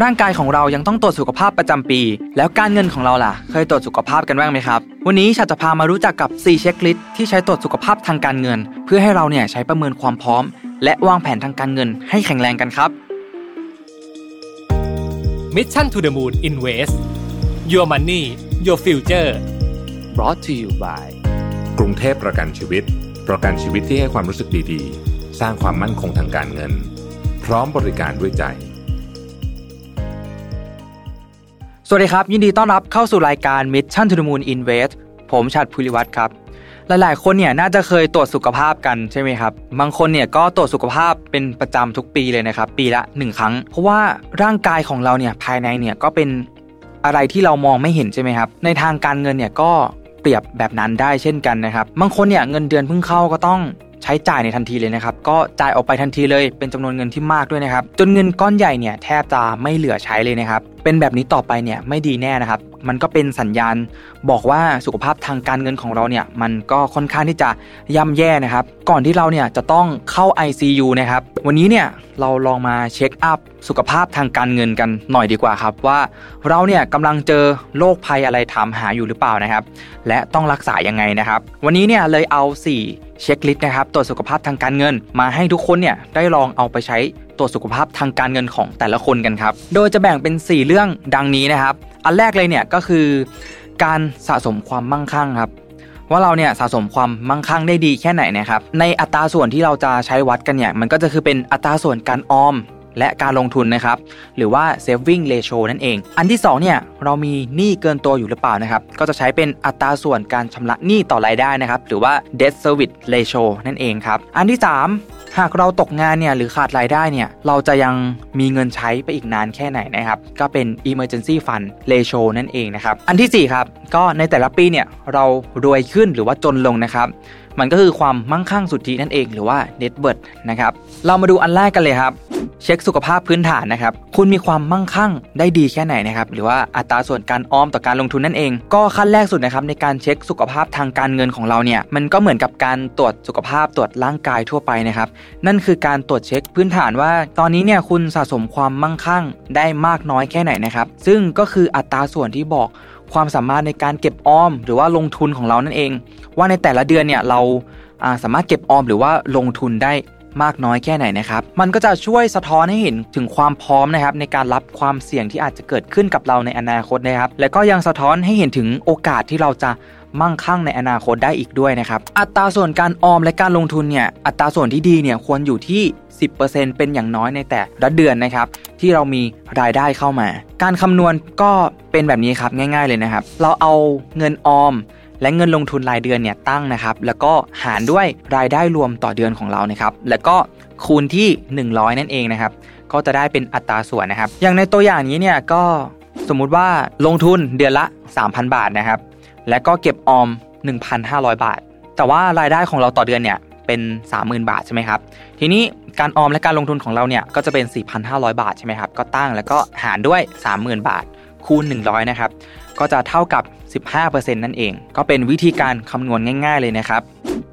ร่างกายของเรายังต้องตรวจสุขภาพประจำปี แล้วการเงินของเราล่ะ เคยตรวจสุขภาพกันบ้างไหมครับ วันนี้ฉันจะพามารู้จักกับ 4 เช็คลิสต์ที่ใช้ตรวจสุขภาพทางการเงิน เพื่อให้เราเนี่ยใช้ประเมินความพร้อม และวางแผนทางการเงินให้แข็งแรงกันครับ Mission to the Moon Invest Your Money Your Future brought to you by กรุงเทพประกันชีวิต ประกันชีวิตที่ให้ความรู้สึกดีๆ สร้างความมั่นคงทางการเงิน พร้อมบริการด้วยใจ วัสดีครับ ยินดีต้อนรับเข้าสู่รายการ Mission to the Moon Invest ผมชัดภูริวัตรครับ หลายๆ คนเนี่ยน่าจะเคยตรวจสุขภาพกันใช่ไหมครับ บางคนเนี่ยก็ตรวจสุขภาพเป็นประจำทุกปีเลยนะครับ ปีละ 1 ครั้ง เพราะว่าร่างกายของเราเนี่ยภายในเนี่ยก็เป็นอะไรที่เรามองไม่เห็นใช่ไหมครับ ในทางการเงินเนี่ยก็เปรียบแบบนั้นได้เช่นกันนะครับ บางคนเนี่ยเงินเดือนเพิ่งเข้าก็ต้อง ใช้จ่ายในทันทีเลยนะครับ ก็จ่ายออกไปทันทีเลย เป็นจำนวนเงินที่มากด้วยนะครับ จนเงินก้อนใหญ่เนี่ยแทบจะไม่เหลือใช้เลยนะครับ เป็นแบบนี้ต่อไปเนี่ยไม่ดีแน่นะครับ มันก็เป็นสัญญาณบอกว่าสุขภาพทางการเงินของเราเนี่ยมันก็ค่อนข้างที่จะย่ำแย่นะครับ ก่อนที่เราเนี่ยจะต้องเข้า ICU นะครับ วันนี้เนี่ยเราลองมาเช็คอัพสุขภาพทางการเงินกันหน่อยดีกว่าครับ ว่าเราเนี่ยกำลังเจอโรคภัยอะไรถามหาอยู่หรือเปล่านะครับ และต้องรักษายังไงนะครับ วันนี้เนี่ยเลยเอา 4 เช็คลิสต์นะครับตรวจสุขภาพทางการเงิน มาให้ทุกคนเนี่ยได้ลองเอาไปใช้ตรวจสุขภาพทางการเงินของแต่ละคนกันครับ โดยจะแบ่งเป็น 4 เรื่องดังนี้นะครับ อันแรกเลยเนี่ยก็คือการสะสมความมั่งคั่งครับ ว่าเราเนี่ยสะสมความมั่งคั่งได้ดีแค่ไหนนะครับในอัตราส่วนที่เราจะใช้วัดกันเนี่ยมันก็จะคือเป็นอัตราส่วนการออม และการลงทุนนะครับ หรือว่า saving ratio นั่นเอง อันที่2เนี่ยเรามีหนี้เกินตัวอยู่หรือเปล่านะครับ ก็จะใช้เป็นอัตราส่วนการชำระหนี้ต่อรายได้นะครับ หรือว่า debt service ratio นั่นเองครับ อันที่ 3 หากเราตกงานเนี่ยหรือขาดรายได้เนี่ยเราจะยังมีเงินใช้ไปอีกนานแค่ไหนนะครับ ก็เป็น emergency fund ratio นั่นเองนะครับ อันที่4ครับก็ในแต่ละปีเนี่ยเรารวยขึ้นหรือว่าจนลงนะครับมันก็คือความมั่งคั่งสุทธินั่นเองหรือว่า net worth นะครับ เรามาดูอันแรกกันเลยครับ เช็คสุขภาพพื้นฐานนะครับ คุณมีความมั่งคั่งได้ดีแค่ไหนนะครับ หรือว่าอัตราส่วนการออมต่อการลงทุนนั่นเอง ก็ขั้นแรกสุดนะครับในการเช็คสุขภาพทางการเงินของเราเนี่ย มันก็เหมือนกับการตรวจสุขภาพตรวจร่างกายทั่วไปนะครับ นั่นคือการตรวจเช็คพื้นฐานว่า ตอนนี้เนี่ยคุณสะสมความมั่งคั่งได้มากน้อยแค่ไหนนะครับ ซึ่งก็คืออัตราส่วนที่บอกความสามารถในการเก็บออม หรือว่าลงทุนของเรานั่นเอง ว่าในแต่ละเดือนเนี่ยเราสามารถเก็บออมหรือว่าลงทุนได้ มากน้อยแค่ไหนนะครับ มันก็จะช่วยสะท้อนให้เห็นถึงความพร้อมนะครับในการรับความเสี่ยงที่อาจจะเกิดขึ้นกับเราในอนาคตนะครับ และก็ยังสะท้อนให้เห็นถึงโอกาสที่เราจะมั่งคั่งในอนาคตได้อีกด้วยนะครับ อัตราส่วนการออมและการลงทุนเนี่ย อัตราส่วนที่ดีเนี่ยควรอยู่ที่ 10%เป็นอย่างน้อยในแต่ละเดือนนะครับ ที่เรามีรายได้เข้ามา การคำนวณก็เป็นแบบนี้ครับง่าย ๆเลยนะครับ เราเอาเงินออม และเงินลงทุนรายเดือนเนี่ยตั้งนะครับ แล้วก็หารด้วยรายได้รวมต่อเดือนของเรานะครับ แล้วก็คูณที่ 100 นั่นเองนะครับ ก็จะได้เป็นอัตราส่วนนะครับ อย่างในตัวอย่างนี้เนี่ยก็สมมุติว่าลงทุนเดือนละ 3,000 บาทนะครับ และก็เก็บออม 1,500 บาท แต่ว่ารายได้ของเราต่อเดือนเนี่ยเป็น 30,000 บาทใช่ไหมครับ ทีนี้การออมและการลงทุนของเราเนี่ยก็จะเป็น 4,500 บาทใช่ไหมครับ ก็ตั้งแล้วก็หารด้วย 30,000 บาทคูณ 100 นะครับ ก็จะเท่ากับ 15%นั่นเอง ก็เป็นวิธีการคำนวณง่าย ๆ เลยนะครับ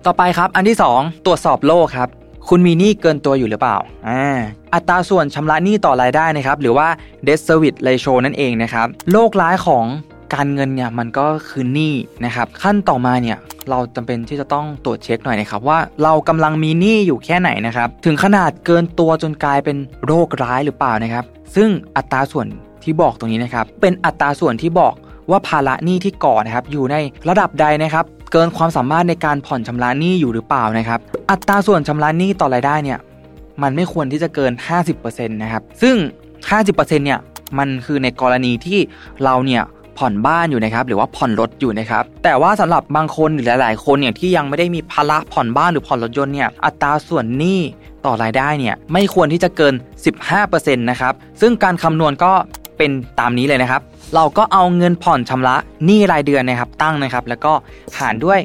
ต่อไปครับอันที่ 2 ตรวจสอบโลกครับคุณมีหนี้เกินตัวอยู่หรือเปล่าอ่าอัตราส่วนชำระหนี้ต่อรายได้นะครับ หรือว่า debt service ratio นั่นเองนะครับโรคร้ายของการเงินเนี่ยมันก็คือหนี้นะครับ ขั้นต่อมาเนี่ยเราจำเป็นที่จะต้องตรวจเช็คหน่อยนะครับ ว่าเรากำลังมีหนี้อยู่แค่ไหนนะครับ ถึงขนาดเกินตัวจนกลายเป็นโรคร้ายหรือเปล่านะครับ ซึ่งอัตราส่วนที่บอกตรงนี้นะครับ เป็นอัตราส่วนที่บอก ว่าภาระหนี้ที่ก่อนะครับอยู่ในระดับใดนะครับเกินความสามารถในการผ่อนชำระหนี้อยู่หรือเปล่านะครับ อัตราส่วนชำระหนี้ต่อรายได้เนี่ยมันไม่ควรที่จะเกิน 50%นะครับซึ่ง 50%เนี่ยมันคือในกรณีที่เราเนี่ยผ่อนบ้านอยู่นะครับหรือว่าผ่อนรถอยู่นะครับแต่ว่าสำหรับบางคนหรือหลาย ๆ คนเนี่ยที่ยังไม่ได้มีภาระผ่อนบ้านหรือผ่อนรถยนต์เนี่ยอัตราส่วนหนี้ต่อรายได้เนี่ยไม่ควรที่จะเกิน 15%นะครับซึ่งการคำนวณก็เป็นตามนี้เลยนะครับ เราก็เอาเงินผ่อนชำระหนี้รายเดือนนะครับตั้งนะครับ แล้วก็หารด้วย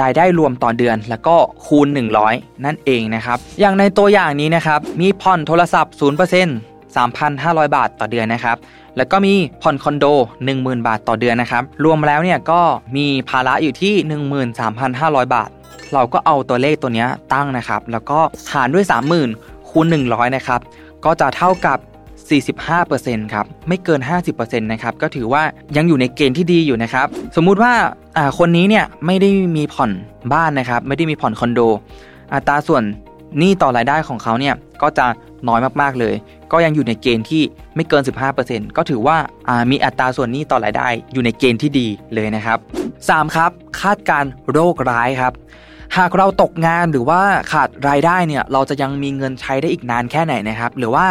รายได้รวมต่อเดือน แล้วก็คูณ 100 นั่นเองนะครับ อย่างในตัวอย่างนี้นะครับมีผ่อนโทรศัพท์ 0% 3,500 บาทต่อเดือนนะครับ แล้วก็มีผ่อนคอนโด 10,000 บาทต่อเดือนนะครับ รวมแล้วเนี่ยก็มีภาระอยู่ที่ 13,500 บาท เราก็เอาตัวเลขตัวนี้ตั้งนะครับ แล้วก็หารด้วย 30,000คูณ100 นะครับ ก็จะเท่ากับ 45%ครับไม่เกิน 50%นะครับก็ถือว่ายังอยู่ในเกณฑ์ที่ดีอยู่นะครับ สมมุติว่าคนนี้เนี่ยไม่ได้มีผ่อนบ้านนะครับ ไม่ได้มีผ่อนคอนโด อัตราส่วนหนี้ต่อรายได้ของเขาเนี่ยก็จะน้อยมากๆเลย ก็ยังอยู่ในเกณฑ์ที่ไม่เกิน 15%ก็ถือว่ามีอัตราส่วนหนี้ต่อรายได้ อยู่ในเกณฑ์ที่ดีเลยนะครับ 3. ครับ คาดการโรคร้ายครับ หากเราตกงานหรือว่าขาดรายได้เนี่ยเราจะยังมีเงินใช้ได้อีกนานแค่ไหนนะครับ หรือว่า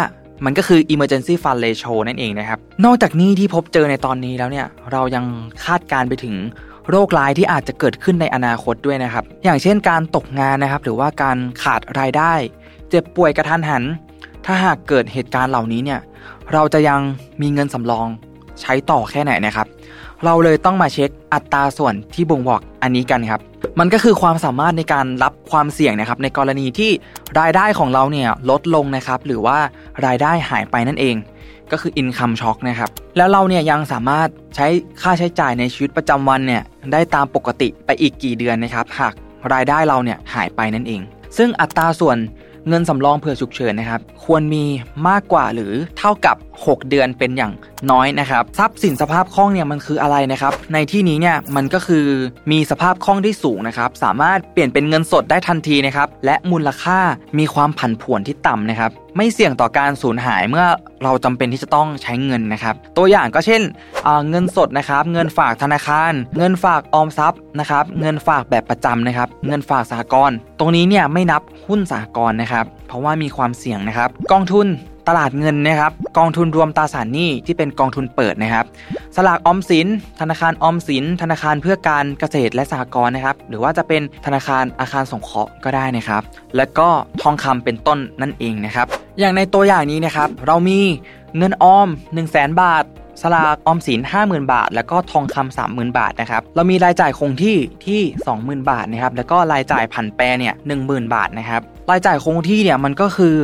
มันก็คือ emergency fund ratio นั่นเองนะครับ นอกจากนี้ที่พบเจอในตอนนี้แล้วเนี่ย เรายังคาดการไปถึงโรคร้ายที่อาจจะเกิดขึ้นในอนาคตด้วยนะครับ อย่างเช่นการตกงานนะครับ หรือว่าการขาดรายได้ เจ็บป่วยกระทันหัน ถ้าหากเกิดเหตุการณ์เหล่านี้เนี่ย เราจะยังมีเงินสำรองใช้ต่อแค่ไหนนะครับ เราเลยต้องมาเช็คอัตราส่วนที่บ่งบอกอันนี้กันครับ มันก็คือความสามารถในการรับความเสี่ยงนะครับในกรณีที่รายได้ของเราเนี่ยลดลงนะครับหรือว่ารายได้หายไปนั่นเอง ก็คือ income shock นะครับแล้วเราเนี่ยยังสามารถใช้ค่าใช้จ่ายในชีวิตประจำวันเนี่ยได้ตามปกติไปอีกกี่เดือนนะครับหากรายได้เราเนี่ยหายไปนั่นเอง ซึ่งอัตราส่วนเงินสำรองเผื่อฉุกเฉินนะครับควรมีมากกว่าหรือเท่ากับ 6 เดือนเป็นอย่างน้อยนะครับทรัพย์สินสภาพคล่องเนี่ยมันคืออะไรนะครับ ในที่นี้เนี่ยมันก็คือมีสภาพคล่องที่สูงนะครับสามารถเปลี่ยนเป็นเงินสดได้ทันทีนะครับและมูลค่ามีความผันผวนที่ต่ำนะครับไม่เสี่ยงต่อการสูญหายเมื่อเราจำเป็นที่จะต้องใช้เงินนะครับ ตัวอย่างก็เช่นเงินสดนะครับ เงินฝากธนาคาร เงินฝากออมทรัพย์นะครับ เงินฝากแบบประจำนะครับ เงินฝากสหกรณ์ตรงนี้เนี่ยไม่นับหุ้นสหกรณ์นะครับ เพราะว่ามีความเสี่ยงนะครับ กองทุน ตลาดเงินนะครับกองทุนรวมตราสารหนี้ที่เป็นกองทุนเปิดนะครับ สลากออมสิน ธนาคารออมสิน ธนาคารเพื่อการเกษตรและสหกรณ์นะครับ หรือว่าจะเป็นธนาคารอาคารสงเคราะห์ก็ได้นะครับ และก็ทองคำเป็นต้นนั่นเองนะครับ อย่างในตัวอย่างนี้นะครับ เรามีเงินออม 1 0 0 0 0แบาทสลากออมสิน 50,000 บาท แล้วก็ทองคำ30,000 บาทนะครับ เรามีรายจ่ายคงที่ที่ 20,000 บาทนะครับ แล้วก็รายจ่ายผันแปรเนี่ย 10,000 บาทนะครับ รายจ่ายคงที่เนี่ยมันก็คือ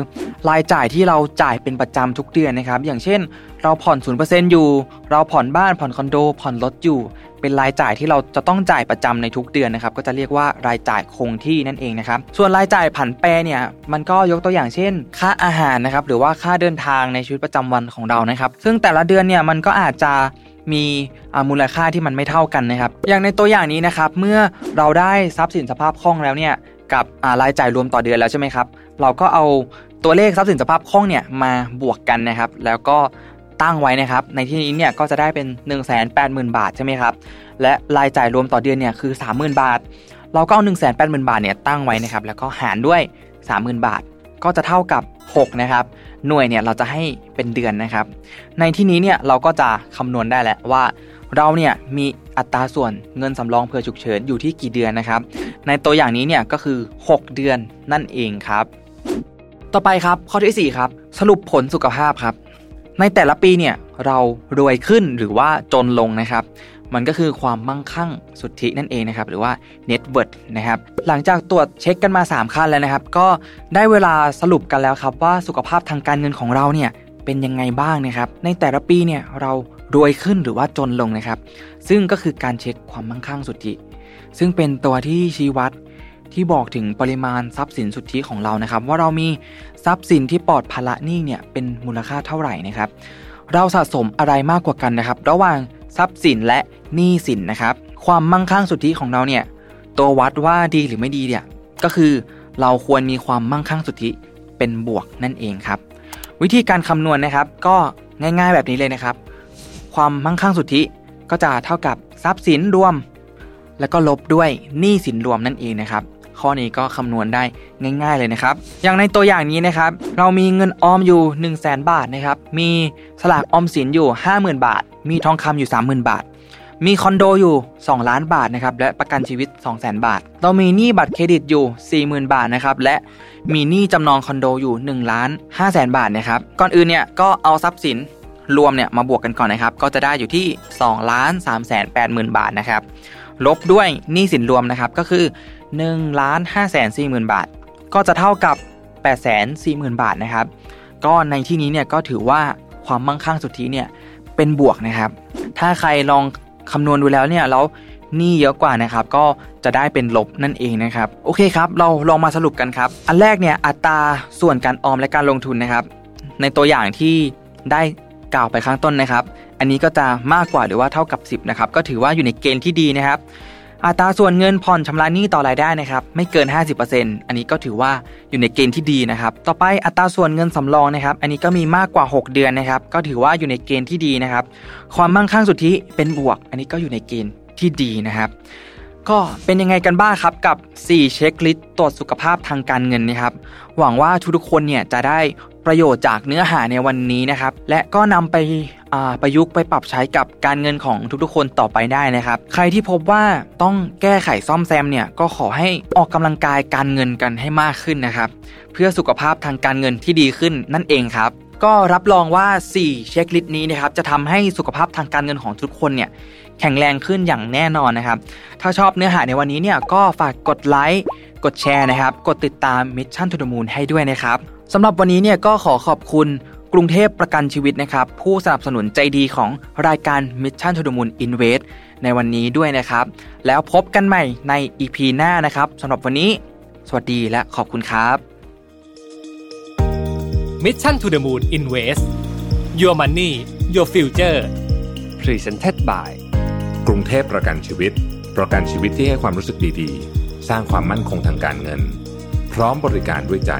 รายจ่ายที่เราจ่ายเป็นประจำทุกเดือนนะครับ อย่างเช่น เราผ่อน0%อยู่ เราผ่อนบ้านผ่อนคอนโด ผ่อนรถอยู่ เป็นรายจ่ายที่เราจะต้องจ่ายประจำในทุกเดือนนะครับ ก็จะเรียกว่ารายจ่ายคงที่นั่นเองนะครับ ส่วนรายจ่ายผันแปรเนี่ย มันก็ยกตัวอย่างเช่น ค่าอาหารนะครับ หรือว่าค่าเดินทางในชีวิตประจำวันของเรานะครับ ซึ่งแต่ละเดือนเนี่ยมันก็อาจจะมีมูลค่าที่มันไม่เท่ากันนะครับ อย่างในตัวอย่างนี้นะครับ เมื่อเราได้ทรัพย์สินสภาพคล่องแล้วเนี่ยกับรายจ่ายรวมต่อเดือนแล้วใช่ไหมครับ เราก็เอา ตัวเลขทรัพย์สินสภาพคล่องเนี่ยมาบวกกันนะครับ แล้วก็ตั้งไว้นะครับ ในที่นี้เนี่ยก็จะได้เป็น 1 8 0 0 0 0 บาทใช่ไหมครับ และรายจ่ายรวมต่อเดือนเนี่ยคือ 30,000 บาท เราก็เอา 1 8 0 0 0 0 บาทเนี่ยตั้งไว้นะครับ แล้วก็หารด้วย 30,000 บาท ก็จะเท่ากับ 6 นะครับ หน่วยเนี่ยเราจะให้เป็นเดือนนะครับ ในที่นี้เนี่ยเราก็จะคำนวณได้แหละว่า เราเนี่ยมีอัตราส่วนเงินสำรองเผื่อฉุกเฉินอยู่ที่กี่เดือนนะครับ ในตัวอย่างนี้เนี่ยก็คือ 6 เดือนนั่นเองครับ ต่อไปครับข้อที่4ครับสรุปผลสุขภาพครับ ในแต่ละปีเนี่ยเรารวยขึ้นหรือว่าจนลงนะครับ มันก็คือความมั่งคั่งสุทธินั่นเองนะครับ หรือว่า net worth นะครับ หลังจากตรวจเช็คกันมา 3 ขั้นแล้วนะครับ ก็ได้เวลาสรุปกันแล้วครับ ว่าสุขภาพทางการเงินของเราเนี่ยเป็นยังไงบ้างนะครับ ในแต่ละปีเนี่ยเรารวยขึ้นหรือว่าจนลงนะครับ ซึ่งก็คือการเช็คความมั่งคั่งสุทธิ ซึ่งเป็นตัวที่ชี้วัด ที่บอกถึงปริมาณทรัพย์สินสุทธิของเรานะครับ ว่าเรามีทรัพย์สินที่ปลอดภาระหนี้เนี่ยเป็นมูลค่าเท่าไหร่นะครับ เราสะสมอะไรมากกว่ากันนะครับ ระหว่างทรัพย์สินและหนี้สินนะครับ ความมั่งคั่งสุทธิของเราเนี่ยตัววัดว่าดีหรือไม่ดีเนี่ยก็คือเราควรมีความมั่งคั่งสุทธิเป็นบวกนั่นเองครับ วิธีการคำนวณนะครับ ก็ง่าย ๆ แบบนี้เลยนะครับ ความมั่งคั่งสุทธิก็จะเท่ากับทรัพย์สินรวม แล้วก็ลบด้วยหนี้สินรวมนั่นเองนะครับ ข้อนี้ก็คำนวณได้ง่าย ๆเลยนะครับ อย่างในตัวอย่างนี้นะครับ เรามีเงินออมอยู่ 1 0 0 0 0แบาทนะครับ มีสลากออมสินอยู่ 50,000 บาท มีทองคำอยู่ 30,000 บาท มีคอนโดอยู่ 2 ล้านบาทนะครับ และประกันชีวิต 2 0 0 0 0 0 บาท เรามีหนี้บัตรเครดิตอยู่ 40,000 บาทนะครับ และมีหนี้จำนองคอนโดอยู่1ล้าน5แสนบาทนะครับ ก่อนอื่นเนี่ยก็เอาทรัพย์สินรวมเนี่ยมาบวกกันก่อนนะครับ ก็จะได้อยู่ที่2ล้าน3แสน8หมื่นบาทนะครับ ลบด้วยหนี้สินรวมนะครับก็คือ 1ล้าน5แสน4หมื่นบาท ก็จะเท่ากับ8แสน4หมื่นบาทนะครับ ก็ในที่นี้เนี่ยก็ถือว่าความมั่งคั่งสุทธิเนี่ยเป็นบวกนะครับ ถ้าใครลองคำนวณดูแล้วเนี่ยแล้วหนี้เยอะกว่านะครับก็จะได้เป็นลบนั่นเองนะครับ โอเคครับ เราลองมาสรุปกันครับ อันแรกเนี่ยอัตราส่วนการออมและการลงทุนนะครับ ในตัวอย่างที่ได้กล่าวไปข้างต้นนะครับ อันนี้ก็จะมากกว่าหรือว่าเท่ากับ 10นะครับก็ถือว่าอยู่ในเกณฑ์ที่ดีนะครับ อัตราส่วนเงินผ่อนชำระหนี้ต่อรายได้นะครับไม่เกิน 50%อันนี้ก็ถือว่าอยู่ในเกณฑ์ที่ดีนะครับ ต่อไปอัตราส่วนเงินสำรองนะครับอันนี้ก็มีมากกว่า 6 เดือนนะครับ ก็ถือว่าอยู่ในเกณฑ์ที่ดีนะครับ ความมั่งคั่งสุทธิเป็นบวก อันนี้ก็อยู่ในเกณฑ์ที่ดีนะครับ ก็เป็นยังไงกันบ้างครับกับ 4 เช็คลิสต์ตรวจสุขภาพทางการเงินนะครับ หวังว่าทุกๆคนเนี่ยจะได้ ประโยชน์จากเนื้อหาในวันนี้นะครับ และก็นำไปประยุกต์ไปปรับใช้กับการเงินของทุกๆ คนต่อไปได้นะครับ ใครที่พบว่าต้องแก้ไขซ่อมแซมเนี่ยก็ขอให้ออกกำลังกายการเงินกันให้มากขึ้นนะครับ เพื่อสุขภาพทางการเงินที่ดีขึ้นนั่นเองครับ ก็รับรองว่า 4 checklist นี้นะครับจะทำให้สุขภาพทางการเงินของทุกคนเนี่ยแข็งแรงขึ้นอย่างแน่นอนนะครับ ถ้าชอบเนื้อหาในวันนี้เนี่ยก็ฝากกดไลค์กดแชร์นะครับ กดติดตาม Mission to the Moon ให้ด้วยนะครับ สำหรับวันนี้เนี่ยก็ขอขอบคุณกรุงเทพประกันชีวิตนะครับ ผู้สนับสนุนใจดีของรายการ Mission to the Moon Invest ในวันนี้ด้วยนะครับ แล้วพบกันใหม่ใน EP หน้านะครับสำหรับวันนี้ สวัสดีและขอบคุณครับ Mission to the Moon Invest Your Money Your Future Presented by กรุงเทพประกันชีวิต ประกันชีวิตที่ให้ความรู้สึกดีๆ สร้างความมั่นคงทางการเงิน พร้อมบริการด้วยใจ